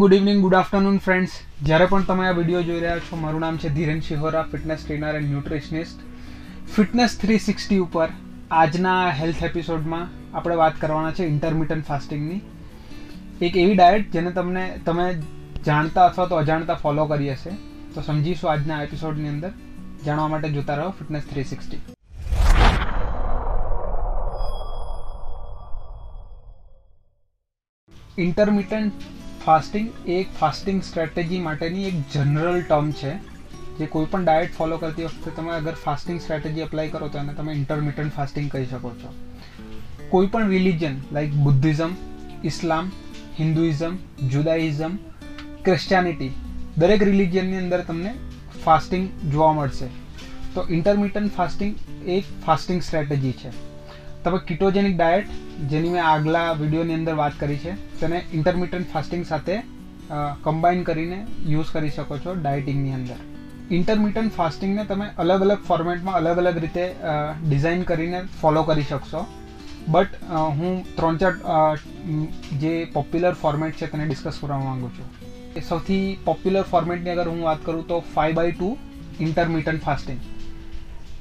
Good evening good afternoon friends જ્યારે પણ તમે આ વીડિયો જોઈ રહ્યા છો, મારું નામ છે Dhiren Shihora fitness trainer and nutritionist fitness three sixty ઉપર આજના હેલ્થ એપિસોડમાં આપણે વાત કરવાના છે ઇન્ટરમિટન્ટ ફાસ્ટિંગની એક એવી ડાયટ જેને તમને, તમે જાણતા અથવા તો અજાણતા ફોલો કરી હશે. તો સમજીશું આજના એપિસોડની અંદર. જાણવા માટે જોતા રહો fitness three sixty intermittent fasting એ એક ફાસ્ટિંગ સ્ટ્રેટેજી માટેની એક જનરલ ટર્મ છે, જે કોઈ પણ ડાયટ ફોલો કરતી વખતે તમે અગર ફાસ્ટિંગ સ્ટ્રેટેજી અપ્લાય કરો તો એને તમે ઇન્ટરમિટન્ટ ફાસ્ટિંગ કહી શકો છો. કોઈ પણ religion like Buddhism Islam Hinduism Judaism Christianity દરેક રિલિજનની અંદર તમને ફાસ્ટિંગ જોવા મળશે. તો ઇન્ટરમિટન્ટ ફાસ્ટિંગ એક ફાસ્ટિંગ સ્ટ્રેટેજી છે. તમે કિટોજેનિક ડાયટ જેની મેં આગલા વિડીયોની અંદર વાત કરી છે, તેને ઇન્ટરમિટન્ટ ફાસ્ટિંગ સાથે કમ્બાઈન કરીને યુઝ કરી શકો છો ડાયટિંગની અંદર. ઇન્ટરમિટન્ટ ફાસ્ટિંગને તમે અલગ અલગ ફોર્મેટમાં અલગ અલગ રીતે ડિઝાઇન કરીને ફોલો કરી શકશો. બટ હું ત્રણ ચાર જે પોપ્યુલર ફોર્મેટ છે તેને ડિસ્કસ કરવા માગું છું. સૌથી પોપ્યુલર ફોર્મેટની અગર હું વાત કરું તો five by two intermittent fasting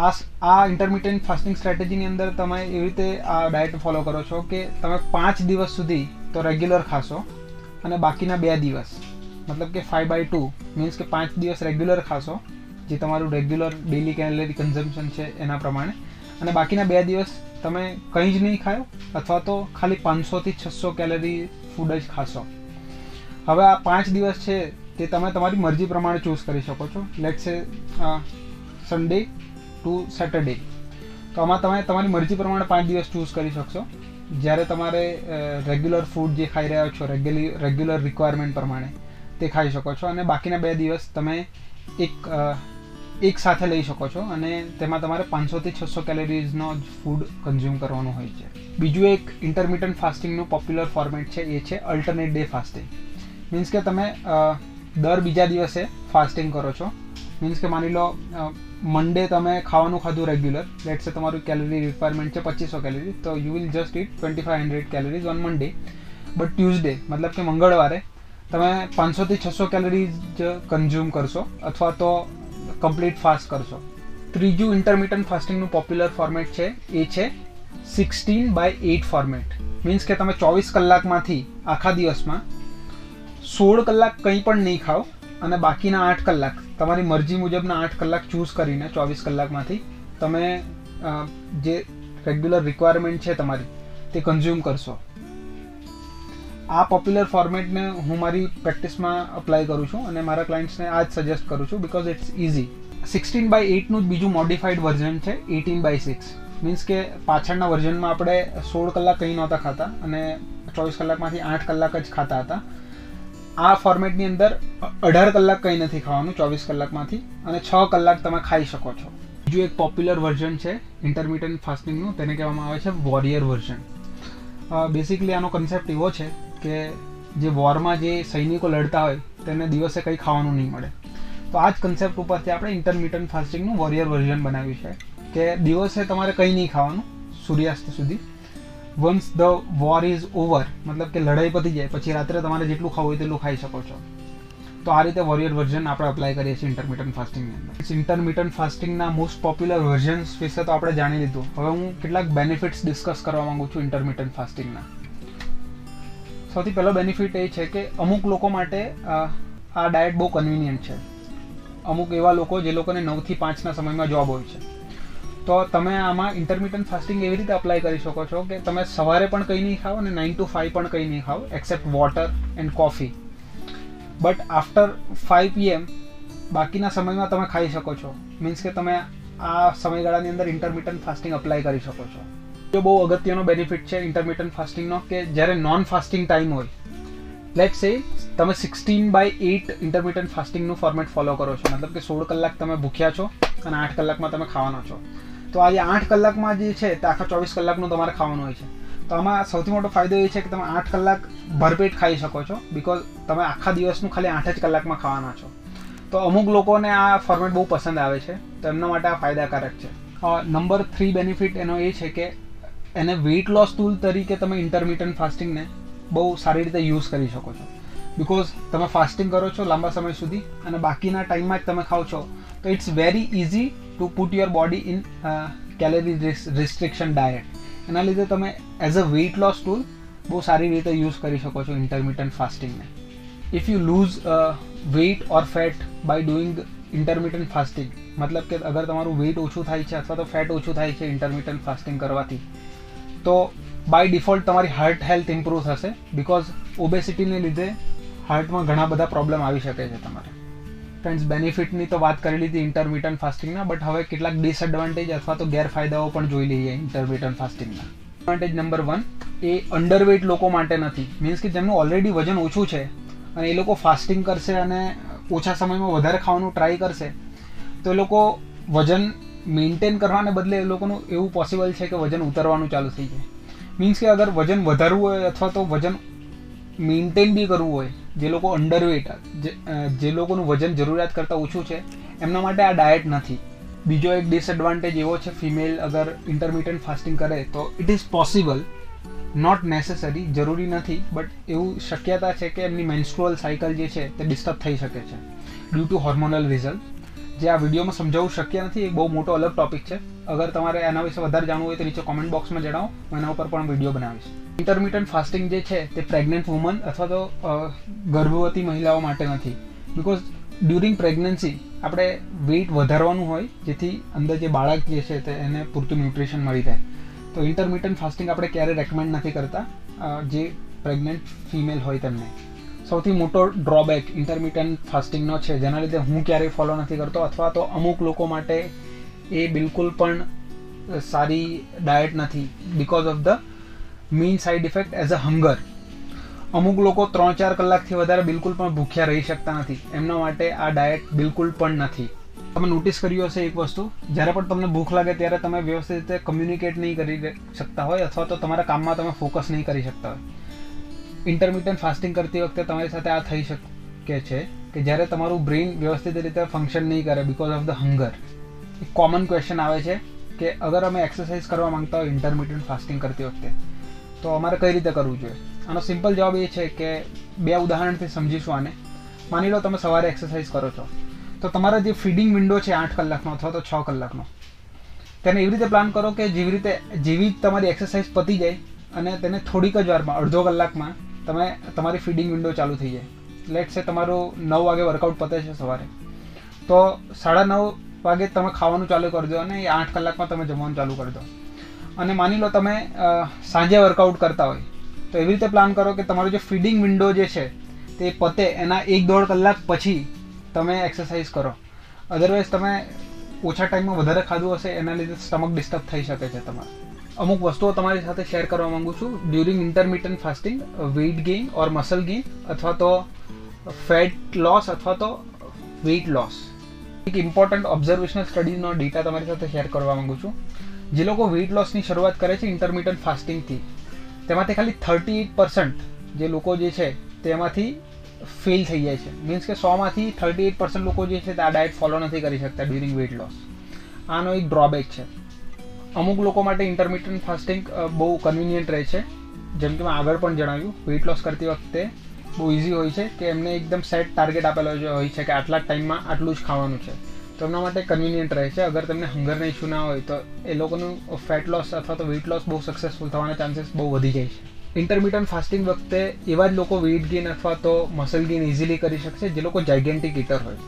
આ આ ઇન્ટરમિટન્ટ ફાસ્ટિંગ સ્ટ્રેટેજીની અંદર તમે એવી રીતે આ ડાયટ ફોલો કરો છો કે તમે પાંચ દિવસ સુધી તો રેગ્યુલર ખાશો અને બાકીના બે દિવસ, મતલબ કે ફાઇવ બાય ટુ મીન્સ કે પાંચ દિવસ રેગ્યુલર ખાશો, જે તમારું રેગ્યુલર ડેલી કેલરી કન્ઝમ્પશન છે એના પ્રમાણે. અને બાકીના બે દિવસ તમે કંઈ જ નહીં ખાયો અથવા તો ખાલી પાંચસોથી છસો કેલરી ફૂડ જ ખાશો. હવે આ પાંચ દિવસ છે તે તમે તમારી મરજી પ્રમાણે ચૂઝ કરી શકો છો. લેટ સે સન્ડે ટુ સેટરડે તો આમાં તમે તમારી મરજી પ્રમાણે પાંચ દિવસ ચૂઝ કરી શકશો. જ્યારે તમારે રેગ્યુલર ફૂડ જે ખાઈ રહ્યા છો રેગ્યુલર રેગ્યુલર રિક્વાયરમેન્ટ પ્રમાણે તે ખાઈ શકો છો. અને બાકીના બે દિવસ તમે એક એક સાથે લઈ શકો છો અને તેમાં તમારે પાંચસોથી છસો કેલરીઝનો જ ફૂડ કન્ઝ્યુમ કરવાનું હોય છે. બીજું એક ઇન્ટરમિટન્ટ ફાસ્ટિંગનું પોપ્યુલર ફોર્મેટ છે, એ છે અલ્ટરનેટ ડે ફાસ્ટિંગ મીન્સ કે તમે દર બીજા દિવસે ફાસ્ટિંગ કરો છો. મીન્સ કે માની લો મંડે તમે ખાવાનું ખાધું રેગ્યુલર લેટ સે તમારું કેલરી રિક્વાયરમેન્ટ છે પચીસો કેલરી તો you will just eat twenty five hundred calories on Monday but Tuesday મતલબ કે મંગળવારે, તમે પાંચસોથી છસો કેલરીઝ જ કન્ઝ્યુમ કરશો અથવા તો કમ્પ્લીટ ફાસ્ટ કરશો. ત્રીજું ઇન્ટરમિટન્ટ ફાસ્ટિંગનું પોપ્યુલર ફોર્મેટ છે, એ છે sixteen by eight format means કે તમે ચોવીસ કલાકમાંથી આખા દિવસમાં સોળ કલાક કંઈ પણ નહીં ખાઓ અને બાકીના આઠ કલાક તમારી મરજી મુજબના આઠ કલાક ચૂઝ કરીને, ચોવીસ કલાકમાંથી તમે જે રેગ્યુલર રિક્વાયરમેન્ટ છે તમારી, તે કન્ઝ્યુમ કરશો. આ પોપ્યુલર ફોર્મેટને હું મારી પ્રેક્ટિસમાં અપ્લાય કરું છું અને મારા ક્લાયન્ટ્સને આ જ સજેસ્ટ કરું છું because it's easy sixteen by એટનું જ બીજું મોડિફાઈડ વર્ઝન છે એટીન બાય સિક્સ મીન્સ કે પાછળના વર્ઝનમાં આપણે સોળ કલાક કંઈ નહોતા ખાતા અને ચોવીસ કલાકમાંથી આઠ કલાક જ ખાતા હતા. આ ફોર્મેટની અંદર અઢાર કલાક કંઈ નથી ખાવાનું, ચોવીસ કલાકમાંથી અને છ કલાક તમે ખાઈ શકો છો. બીજું એક પોપ્યુલર વર્ઝન છે ઇન્ટરમીડિયન્ટ ફાસ્ટિંગનું તેને કહેવામાં આવે છે વોરિયર વર્ઝન બેસિકલી આનો કન્સેપ્ટ એવો છે કે જે વોરમાં જે સૈનિકો લડતા હોય, તેને દિવસે કંઈ ખાવાનું નહીં મળે. તો આ જ કન્સેપ્ટ ઉપરથી આપણે ઇન્ટરમીડિયન્ટ ફાસ્ટિંગનું વોરિયર વર્ઝન બનાવ્યું છે કે દિવસે તમારે કંઈ નહીં ખાવાનું, સૂર્યાસ્ત સુધી. Once the war is over મતલબ કે લડાઈ પતી જાય, પછી રાત્રે તમારે જેટલું ખાવું હોય તેટલું ખાઈ શકો છો. તો આ રીતે વોરિયર વર્ઝન આપણે અપ્લાય કરીએ છીએ ઇન્ટરમિટન્ટ ફાસ્ટિંગની અંદર. ઇન્ટરમિટન્ટ ફાસ્ટિંગના મોસ્ટ પોપ્યુલર વર્ઝન્સ વિશે તો આપણે જાણી લીધું. હવે હું કેટલાક બેનિફિટ્સ ડિસ્કસ કરવા માંગુ છું ઇન્ટરમિટન્ટ ફાસ્ટિંગના સૌથી પહેલો બેનિફિટ એ છે કે અમુક લોકો માટે આ ડાયટ બહુ કન્વિનિયન્ટ છે. અમુક એવા લોકો જે લોકોને નવથી પાંચના સમયમાં જોબ હોય છે. તો તમે આમાં ઇન્ટરમિટન્ટ ફાસ્ટિંગ એવી રીતે અપ્લાય કરી શકો છો કે તમે સવારે પણ કંઈ નહીં ખાઓ અને નાઇન ટુ ફાઈવ પણ કંઈ નહીં ખાઓ except water and coffee but after five PM બાકીના સમયમાં તમે ખાઈ શકો છો. મીન્સ કે તમે આ સમયગાળાની અંદર ઇન્ટરમિટન્ટ ફાસ્ટિંગ અપ્લાય કરી શકો છો. જો બહુ અગત્યનો બેનિફિટ છે ઇન્ટરમિટન્ટ ફાસ્ટિંગનો કે જ્યારે નોન ફાસ્ટિંગ ટાઈમ હોય લેટ સે તમે સિક્સટીન બાય એટ ઇન્ટરમિટન્ટ ફાસ્ટિંગનું ફોર્મેટ ફોલો કરો છો. મતલબ કે સોળ કલાક તમે ભૂખ્યા છો અને આઠ કલાકમાં તમે ખાવાના છો. તો આ આઠ કલાકમાં જે છે તે આખા ચોવીસ કલાકનું તમારે ખાવાનું હોય છે. તો આમાં સૌથી મોટો ફાયદો એ છે કે તમે આઠ કલાક ભરપેટ ખાઈ શકો છો બિકોઝ તમે આખા દિવસનું ખાલી આઠ જ કલાકમાં ખાવાના છો. તો અમુક લોકોને આ ફોર્મેટ બહુ પસંદ આવે છે, તો એમના માટે આ ફાયદાકારક છે. નંબર થ્રી બેનિફિટ એનો એ છે કે એને વેઇટ લોસ ટૂલ તરીકે તમે ઇન્ટરમિટન્ટ ફાસ્ટિંગને બહુ સારી રીતે યુઝ કરી શકો છો. બિકોઝ તમે ફાસ્ટિંગ કરો છો લાંબા સમય સુધી અને બાકીના ટાઈમમાં જ તમે ખાઓ છો, તો it's very easy to put your body in calorie restriction diet એના લીધે તમે as a weight loss tool બહુ સારી રીતે યુઝ કરી શકો છો intermittent ફાસ્ટિંગને if you lose weight or fat by doing intermittent fasting મતલબ કે અગર તમારું વેઇટ ઓછું થાય છે અથવા તો ફેટ ઓછું થાય છે ઇન્ટરમિટન્ટ ફાસ્ટિંગ કરવાથી, તો બાય ડિફોલ્ટ તમારી હાર્ટ હેલ્થ ઇમ્પ્રૂવ થશે બિકોઝ ઓબેસિટીને લીધે હાર્ટમાં ઘણા બધા પ્રોબ્લેમ આવી શકે છે તમારે. ફ્રેન્ડ્સ બેનિફિટની તો વાત કરી લીધી ઇન્ટરમિટન્ટ ફાસ્ટિંગના બટ હવે કેટલાક ડિસએડવાન્ટેજ અથવા તો ગેરફાયદાઓ પણ જોઈ લઈએ ઇન્ટરમિટન્ટ ફાસ્ટિંગના એડવાન્ટેજ નંબર વન એ અંડરવેટ લોકો માટે નથી. મીન્સ કે જેમનું ઓલરેડી વજન ઓછું છે અને એ લોકો ફાસ્ટિંગ કરશે અને ઓછા સમયમાં વધારે ખાવાનું ટ્રાય કરશે, તો એ લોકો વજન મેન્ટેન કરવાને બદલે એ લોકોનું એવું પોસિબલ છે કે વજન ઉતરવાનું ચાલુ થઈ જાય. મીન્સ કે અગર વજન વધારવું હોય અથવા તો વજન મેન્ટેન બી કરવું હોય જે લોકો અંડરવેટ જે લોકોનું વજન જરૂરિયાત કરતાં ઓછું છે, એમના માટે આ ડાયટ નથી. બીજો એક ડિસએડવાન્ટેજ એવો છે ફિમેલ અગર ઇન્ટરમીડિયન્ટ ફાસ્ટિંગ કરે, તો it is possible not necessary જરૂરી નથી બટ એવું શક્યતા છે કે એમની મેન્સ્ટ્રુઅલ સાયકલ જે છે, તે ડિસ્ટર્બ થઈ શકે છે ડ્યુ ટુ હોર્મોનલ રિઝલ્ટ જે આ વિડીયોમાં સમજાવવું શક્ય નથી, એ બહુ મોટો અલગ ટોપિક છે. અગર તમારે એના વિશે વધારે જાણવું હોય તો નીચે કોમેન્ટ બોક્સમાં જણાવો, હું એના ઉપર પણ વીડિયો બનાવીશ. ઇન્ટરમિટન્ટ ફાસ્ટિંગ જે છે તે પ્રેગ્નન્ટ વુમન અથવા તો ગર્ભવતી મહિલાઓ માટે નથી. બિકોઝ ડ્યુરિંગ પ્રેગ્નન્સી આપણે વેઇટ વધારવાનું હોય, જેથી અંદર જે બાળક જે છે તે એને પૂરતું ન્યુટ્રિશન મળી જાય તો ઇન્ટરમિટન્ટ ફાસ્ટિંગ આપણે ક્યારે રેકમેન્ડ નથી કરતા જે પ્રેગ્નન્ટ ફિમેલ હોય તેમને. સૌથી મોટો ડ્રોબેક ઇન્ટરમિટન્ટ ફાસ્ટિંગનો છે, જેના લીધે હું ક્યારેય ફોલો નથી કરતો, અથવા તો અમુક લોકો માટે એ બિલકુલ પણ સારી ડાયટ નથી because of the main side effect as a hunger અમુક લોકો ત્રણ ચાર કલાકથી વધારે બિલકુલ પણ ભૂખ્યા રહી શકતા નથી. એમના માટે આ ડાયટ બિલકુલ પણ નથી. તમે નોટિસ કર્યું હશે એક વસ્તુ, જ્યારે પણ તમને ભૂખ લાગે ત્યારે તમે વ્યવસ્થિત રીતે કમ્યુનિકેટ નહીં કરી શકતા હોય અથવા તો તમારા કામમાં તમે ફોકસ નહીં કરી શકતા હોય. ઇન્ટરમિટન્ટ ફાસ્ટિંગ કરતી વખતે તમારી સાથે આ થઈ શકે છે કે જ્યારે તમારું બ્રેઇન વ્યવસ્થિત રીતે ફંક્શન નહીં કરે બિકોઝ ઓફ ધ હંગર એક કોમન ક્વેશ્ચન આવે છે કે અગર અમે એક્સરસાઇઝ કરવા માંગતા હોય ઇન્ટરમિટન્ટ ફાસ્ટિંગ કરતી વખતે તો અમારે કઈ રીતે કરવું જોઈએ? આનો સિમ્પલ જવાબ એ છે કે બે ઉદાહરણથી સમજીશું આને. માની લો તમે સવારે એક્સરસાઇઝ કરો છો. તો તમારા જે ફીડિંગ વિન્ડો છે આઠ કલાકનો અથવા તો છ કલાકનો. તેને એવી રીતે પ્લાન કરો કે જેવી રીતે, જેવી તમારી એક્સરસાઇઝ પતી જાય અને તેને થોડીક જ વારમાં, અડધો કલાકમાં તમે, તમારી ફીડિંગ વિન્ડો ચાલુ થઈ જાય. લેટ છે તમારું નવ વાગે વર્કઆઉટ પતે છે સવારે. તો સાડા નવ વાગે તમે ખાવાનું ચાલુ કરી દો અને એ આઠ કલાકમાં તમે જમવાનું ચાલુ કરી દો અને માની લો તમે સાંજે વર્કઆઉટ કરતા હોય, તો એવી રીતે પ્લાન કરો કે તમારો જે ફીડિંગ વિન્ડો જે છે, તે પતે એના એક દોઢ કલાક પછી તમે એક્સરસાઇઝ કરો. અધરવાઇઝ તમે ઓછા ટાઈમમાં વધારે ખાધું હશે, એના લીધે સ્ટમક ડિસ્ટર્બ થઈ શકે છે તમારે. અમુક વસ્તુઓ તમારી સાથે શેર કરવા માંગુ છું. During intermittent fasting weight gain or muscle gain અથવા તો ફેટ લોસ અથવા તો વેઇટ લોસ એક ઇમ્પોર્ટન્ટ ઓબ્ઝર્વેશનલ સ્ટડીઝનો ડેટા તમારી સાથે શેર કરવા માંગુ છું. જે લોકો વેઇટ લોસની શરૂઆત કરે છે ઇન્ટરમીડિયન્ટ ફાસ્ટિંગથી તેમાંથી ખાલી થર્ટી એટ પર્સન્ટ જે લોકો જે છે તેમાંથી ફેલ થઈ જાય છે. મીન્સ કે સોમાંથી થર્ટી એટ પર્સન્ટ લોકો જે છે તે આ ડાયટ ફોલો નથી કરી શકતા ડ્યુરિંગ વેઇટ લોસ આનો એક ડ્રોબેક છે. અમુક લોકો માટે ઇન્ટરમીડિયન્ટ ફાસ્ટિંગ બહુ કન્વિનિયન્ટ રહે છે. જેમ કે મેં આગળ પણ જણાવ્યું વેઇટ લોસ કરતી વખતે બહુ ઇઝી હોય છે કે એમને એકદમ સેટ ટાર્ગેટ આપેલો હોય છે કે આટલા ટાઈમમાં આટલું જ ખાવાનું છે. તો એમના માટે કન્વિનિયન્ટ રહે છે. અગર તમને હંગરના ઇસ્યુ ના હોય તો એ લોકોનું ફેટ લોસ અથવા તો વેઇટ લોસ બહુ સક્સેસફુલ થવાના ચાન્સીસ બહુ વધી જાય છે. ઇન્ટરમિટન ફાસ્ટિંગ વખતે એવા જ લોકો વેઇટ ગેઇન અથવા તો મસલ ગેઇન ઇઝીલી કરી શકશે જે લોકો જાયગેન્ટિક ઇટર હોય.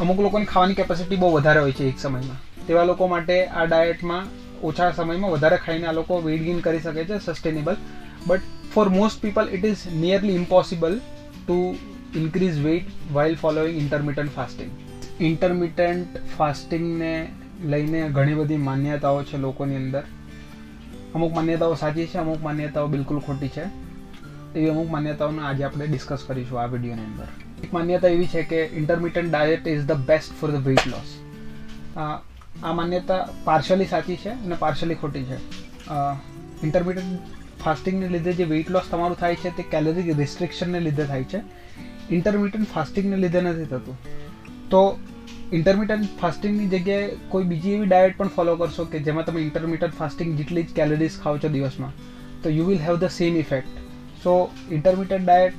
અમુક લોકોની ખાવાની કેપેસિટી બહુ વધારે હોય છે એક સમયમાં. તેવા લોકો માટે આ ડાયટમાં ઓછા સમયમાં વધારે ખાઈને આ લોકો વેઇટ ગેઇન કરી શકે છે sustainable but for most people it is nearly impossible to increase weight while following intermittent fasting intermittent ફાસ્ટિંગને લઈને ઘણી બધી માન્યતાઓ છે લોકોની અંદર. અમુક માન્યતાઓ સાચી છે, અમુક માન્યતાઓ બિલકુલ ખોટી છે. એવી અમુક માન્યતાઓને આજે આપણે ડિસ્કસ કરીશું આ વિડીયોની અંદર. એક માન્યતા એવી છે કે intermittent diet is the best for the weight loss આ માન્યતા પાર્શલી સાચી છે અને પાર્શલી ખોટી છે. ઇન્ટરમિટન્ટ ફાસ્ટિંગને લીધે જે વેઇટ લોસ તમારું થાય છે તે કેલરી રિસ્ટ્રિક્શનને લીધે થાય છે. ઇન્ટરમિટન્ટ ફાસ્ટિંગને લીધે નથી થતું. તો ઇન્ટરમિટન્ટ ફાસ્ટિંગની જગ્યાએ કોઈ બીજી એવી ડાયટ પણ ફોલો કરશો કે જેમાં તમે ઇન્ટરમિટન્ટ ફાસ્ટિંગ જેટલી જ કેલરીઝ ખાઓ છો દિવસમાં, તો you will have the same effect so intermittent diet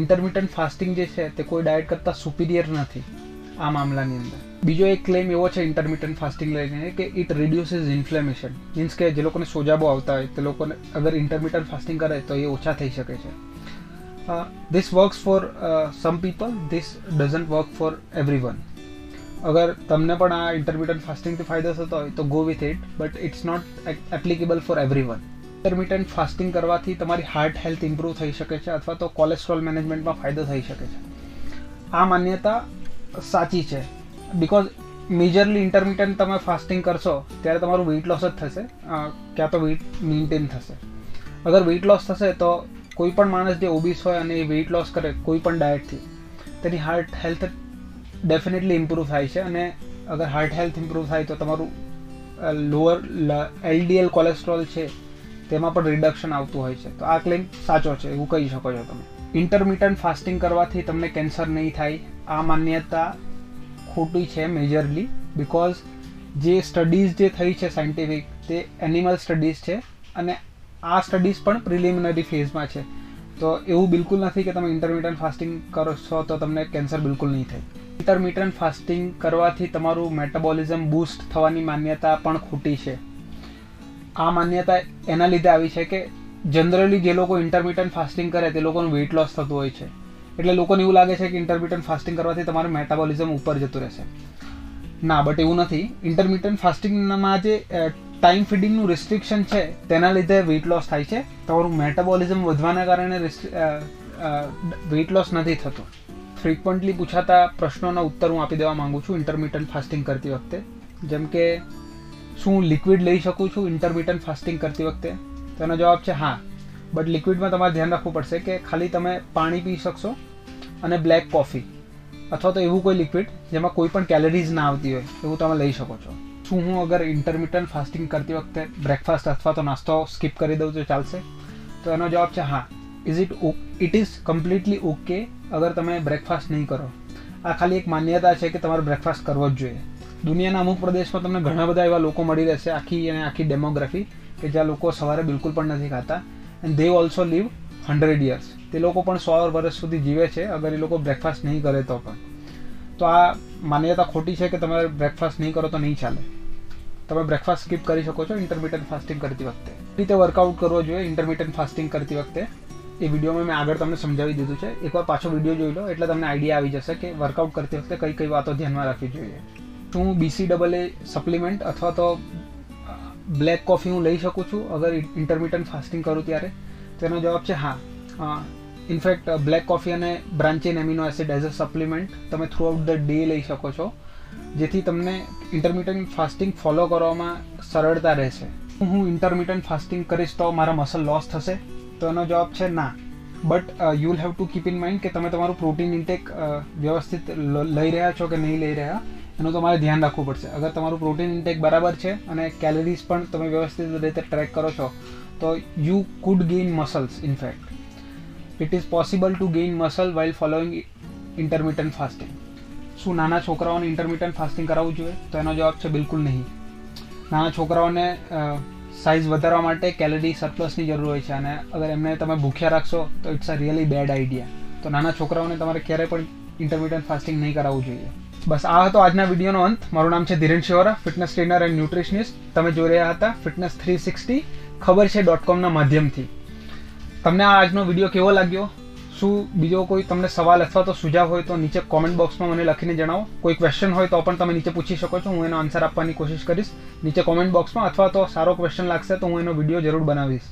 intermittent fasting જે છે તે કોઈ ડાયટ કરતાં સુપિરિયર નથી આ મામલાની અંદર. બીજો એક ક્લેમ એવો છે ઇન્ટરમિટન્ટ ફાસ્ટિંગ લઈને કે ઇટ રિડ્યુસિસ ઇન્ફ્લેમેશન મીન્સ કે જે લોકોને સોજાબો આવતા હોય તે લોકોને અગર ઇન્ટરમિટન્ટ ફાસ્ટિંગ કરે તો એ ઓછા થઈ શકે છે. This works for some people this doesn't work for everyone અગર તમને પણ આ ઇન્ટરમીડિયન્ટ ફાસ્ટિંગથી ફાયદો થતો હોય તો go with it but it's not applicable for everyone intermittent fasting કરવાથી તમારી હાર્ટ હેલ્થ ઇમ્પ્રૂવ થઈ શકે છે અથવા તો કોલેસ્ટ્રોલ મેનેજમેન્ટમાં ફાયદો થઈ શકે છે આ માન્યતા સાચી છે બિકોઝ મેજરલી ઇન્ટરમીડિયન્ટ તમે ફાસ્ટિંગ કરશો ત્યારે તમારું વેઇટ લોસ જ થશે ક્યાં તો વેઇટ મેન્ટેન થશે અગર વેઇટ લોસ થશે તો કોઈ પણ માણસ જે ઓબીસ હોય અને એ વેઇટ લોસ કરે, કોઈ પણ ડાયટથી તેની હાર્ટ હેલ્થ ડેફિનેટલી ઇમ્પ્રૂવ થાય છે. અને અગર હાર્ટ હેલ્થ ઇમ્પ્રૂવ થાય તો તમારું લોઅર એલડીએલ કોલેસ્ટ્રોલ છે, તેમાં પણ રિડક્શન આવતું હોય છે. તો આ ક્લેમ સાચો છે, એવું કહી શકો છો તમે. ઇન્ટરમિટન્ટ ફાસ્ટિંગ કરવાથી તમને કેન્સર નહીં થાય. આ માન્યતા ખોટી છે મેજરલી બિકોઝ જે સ્ટડીઝ જે થઈ છે સાયન્ટિફિક તે એનિમલ સ્ટડીઝ છે. અને આ સ્ટડીઝ પણ પ્રિલિમિનરી ફેઝમાં છે. તો એવું બિલકુલ નથી કે તમે ઇન્ટરમિટન્ટ ફાસ્ટિંગ કરો છો તો તમને કેન્સર બિલકુલ નહીં થાય. ઇન્ટરમિટન્ટ ફાસ્ટિંગ કરવાથી તમારું મેટાબોલિઝમ બૂસ્ટ થવાની માન્યતા પણ ખોટી છે. આ માન્યતા એના લીધે આવી છે કે જનરલી જે લોકો ઇન્ટરમિટન્ટ ફાસ્ટિંગ કરે તે લોકોનું વેઇટ લોસ થતું હોય છે. એટલે લોકોને એવું લાગે છે કે ઇન્ટરમિટન્ટ ફાસ્ટિંગ કરવાથી તમારું મેટાબોલિઝમ ઉપર જતું રહેશે. ના બટ એવું નથી. ઇન્ટરમિટન્ટ ફાસ્ટિંગમાં જે ટાઈમ ફીડિંગનું રિસ્ટ્રિક્શન છે, તેના લીધે વેઇટ લોસ થાય છે. તમારું મેટાબોલિઝમ વધવાના કારણે વેઇટ લોસ નથી થતું. ફ્રિકવન્ટલી પૂછાતા પ્રશ્નોના ઉત્તર હું આપી દેવા માંગુ છું ઇન્ટરમીડિયન્ટ ફાસ્ટિંગ કરતી વખતે. જેમ કે, શું લિક્વિડ લઈ શકું છું ઇન્ટરમીડિયન્ટ ફાસ્ટિંગ કરતી વખતે? તેનો જવાબ છે હા. બટ લિક્વિડમાં તમારે ધ્યાન રાખવું પડશે કે ખાલી તમે પાણી પી શકશો અને બ્લેક કોફી અથવા તો એવું કોઈ લિક્વિડ જેમાં કોઈ પણ કેલરીઝ ના આવતી હોય, એવું તમે લઈ શકો છો. શું હું અગર ઇન્ટરમિટન્ટ ફાસ્ટિંગ કરતી વખતે બ્રેકફાસ્ટ અથવા તો નાસ્તો સ્કીપ કરી દઉં તો ચાલશે? તો એનો જવાબ છે હા. Is it it is completely okay અગર તમે બ્રેકફાસ્ટ નહીં કરો? આ ખાલી એક માન્યતા છે કે તમારે બ્રેકફાસ્ટ કરવો જ જોઈએ. દુનિયાના અમુક પ્રદેશમાં તમને ઘણા બધા એવા લોકો મળી રહેશે આખી અને આખી ડેમોગ્રાફી કે જ્યાં લોકો સવારે બિલકુલ પણ નથી ખાતા. And they also live hundred years તે લોકો પણ સો વર્ષ સુધી જીવે છે અગર એ લોકો બ્રેકફાસ્ટ નહીં કરે તો પણ. તો આ માન્યતા ખોટી છે કે તમે બ્રેકફાસ્ટ નહીં કરો તો નહીં ચાલે. તમે બ્રેકફાસ્ટ સ્કીપ કરી શકો છો ઇન્ટરમિટન્ટ ફાસ્ટિંગ કરતી વખતે. રીતે વર્કઆઉટ કરવો જોઈએ ઇન્ટરમિટન્ટ ફાસ્ટિંગ કરતી વખતે. એ વિડીયોમાં મેં આગળ તમને સમજાવી દીધું છે. એકવાર પાછો વીડિયો જોઈ લો, એટલે તમને આઈડિયા આવી જશે કે વર્કઆઉટ કરતી વખતે કઈ કઈ વાતો ધ્યાનમાં રાખવી જોઈએ. શું બીસી ડબલ એ સપ્લિમેન્ટ અથવા તો બ્લેક કોફી હું લઈ શકું છું અગર ઇન્ટરમિટન્ટ ફાસ્ટિંગ કરું ત્યારે? તેનો જવાબ છે હા. ઇનફેક્ટ બ્લેક કોફી અને branched amino acid as a supplement તમે થ્રુઆઉટ ધ ડે લઈ શકો છો. જેથી તમને ઇન્ટરમિટન્ટ ફાસ્ટિંગ ફોલો કરવામાં સરળતા રહેશે. હું ઇન્ટરમિટન્ટ ફાસ્ટિંગ કરીશ તો મારા મસલ લોસ થશે. તો એનો જવાબ છે ના. But you will have to keep in mind કે તમે તમારું પ્રોટીન ઇન્ટેક વ્યવસ્થિત લઈ રહ્યા છો કે નહીં લઈ રહ્યા, એનું તમારે ધ્યાન રાખવું પડશે. અગર તમારું પ્રોટીન ઇન્ટેક બરાબર છે અને કેલરીઝ પણ તમે વ્યવસ્થિત રીતે ટ્રેક કરો છો, તો you could gain muscles in fact it is possible to gain muscle while following intermittent fasting શું નાના છોકરાઓને ઇન્ટરમિટન્ટ ફાસ્ટિંગ કરાવવું જોઈએ? તો એનો જવાબ છે બિલકુલ નહીં. નાના છોકરાઓને સાઇઝ વધારવા માટે કેલરી સરપ્લસની જરૂર હોય છે. અને અગર એમને તમે ભૂખ્યા રાખશો, તો it's a really bad idea તો નાના છોકરાઓને તમારે ક્યારેય પણ ઇન્ટરમિટન્ટ ફાસ્ટિંગ નહીં કરાવવું જોઈએ. બસ, આ હતો આજના વિડીયોનો અંત. મારું નામ છે Dhiren Shivra fitness trainer and nutritionist તમે જોઈ રહ્યા હતા ફિટનેસ થ્રી સિક્સટી ખબર છે ડોટ કોમના માધ્યમથી. તમને આ આજનો વીડિયો કેવો લાગ્યો? શું બીજો કોઈ તમને સવાલ અથવા તો સુઝાવ હોય તો નીચે કોમેન્ટ બોક્સમાં મને લખીને જણાવો. કોઈ ક્વેશ્ચન હોય તો પણ તમે નીચે પૂછી શકો છો. હું એનો આન્સર આપવાની કોશિશ કરીશ. નીચે કોમેન્ટ બોક્સમાં અથવા તો સારો ક્વેશ્ચન લાગશે તો હું એનો વીડિયો જરૂર બનાવીશ.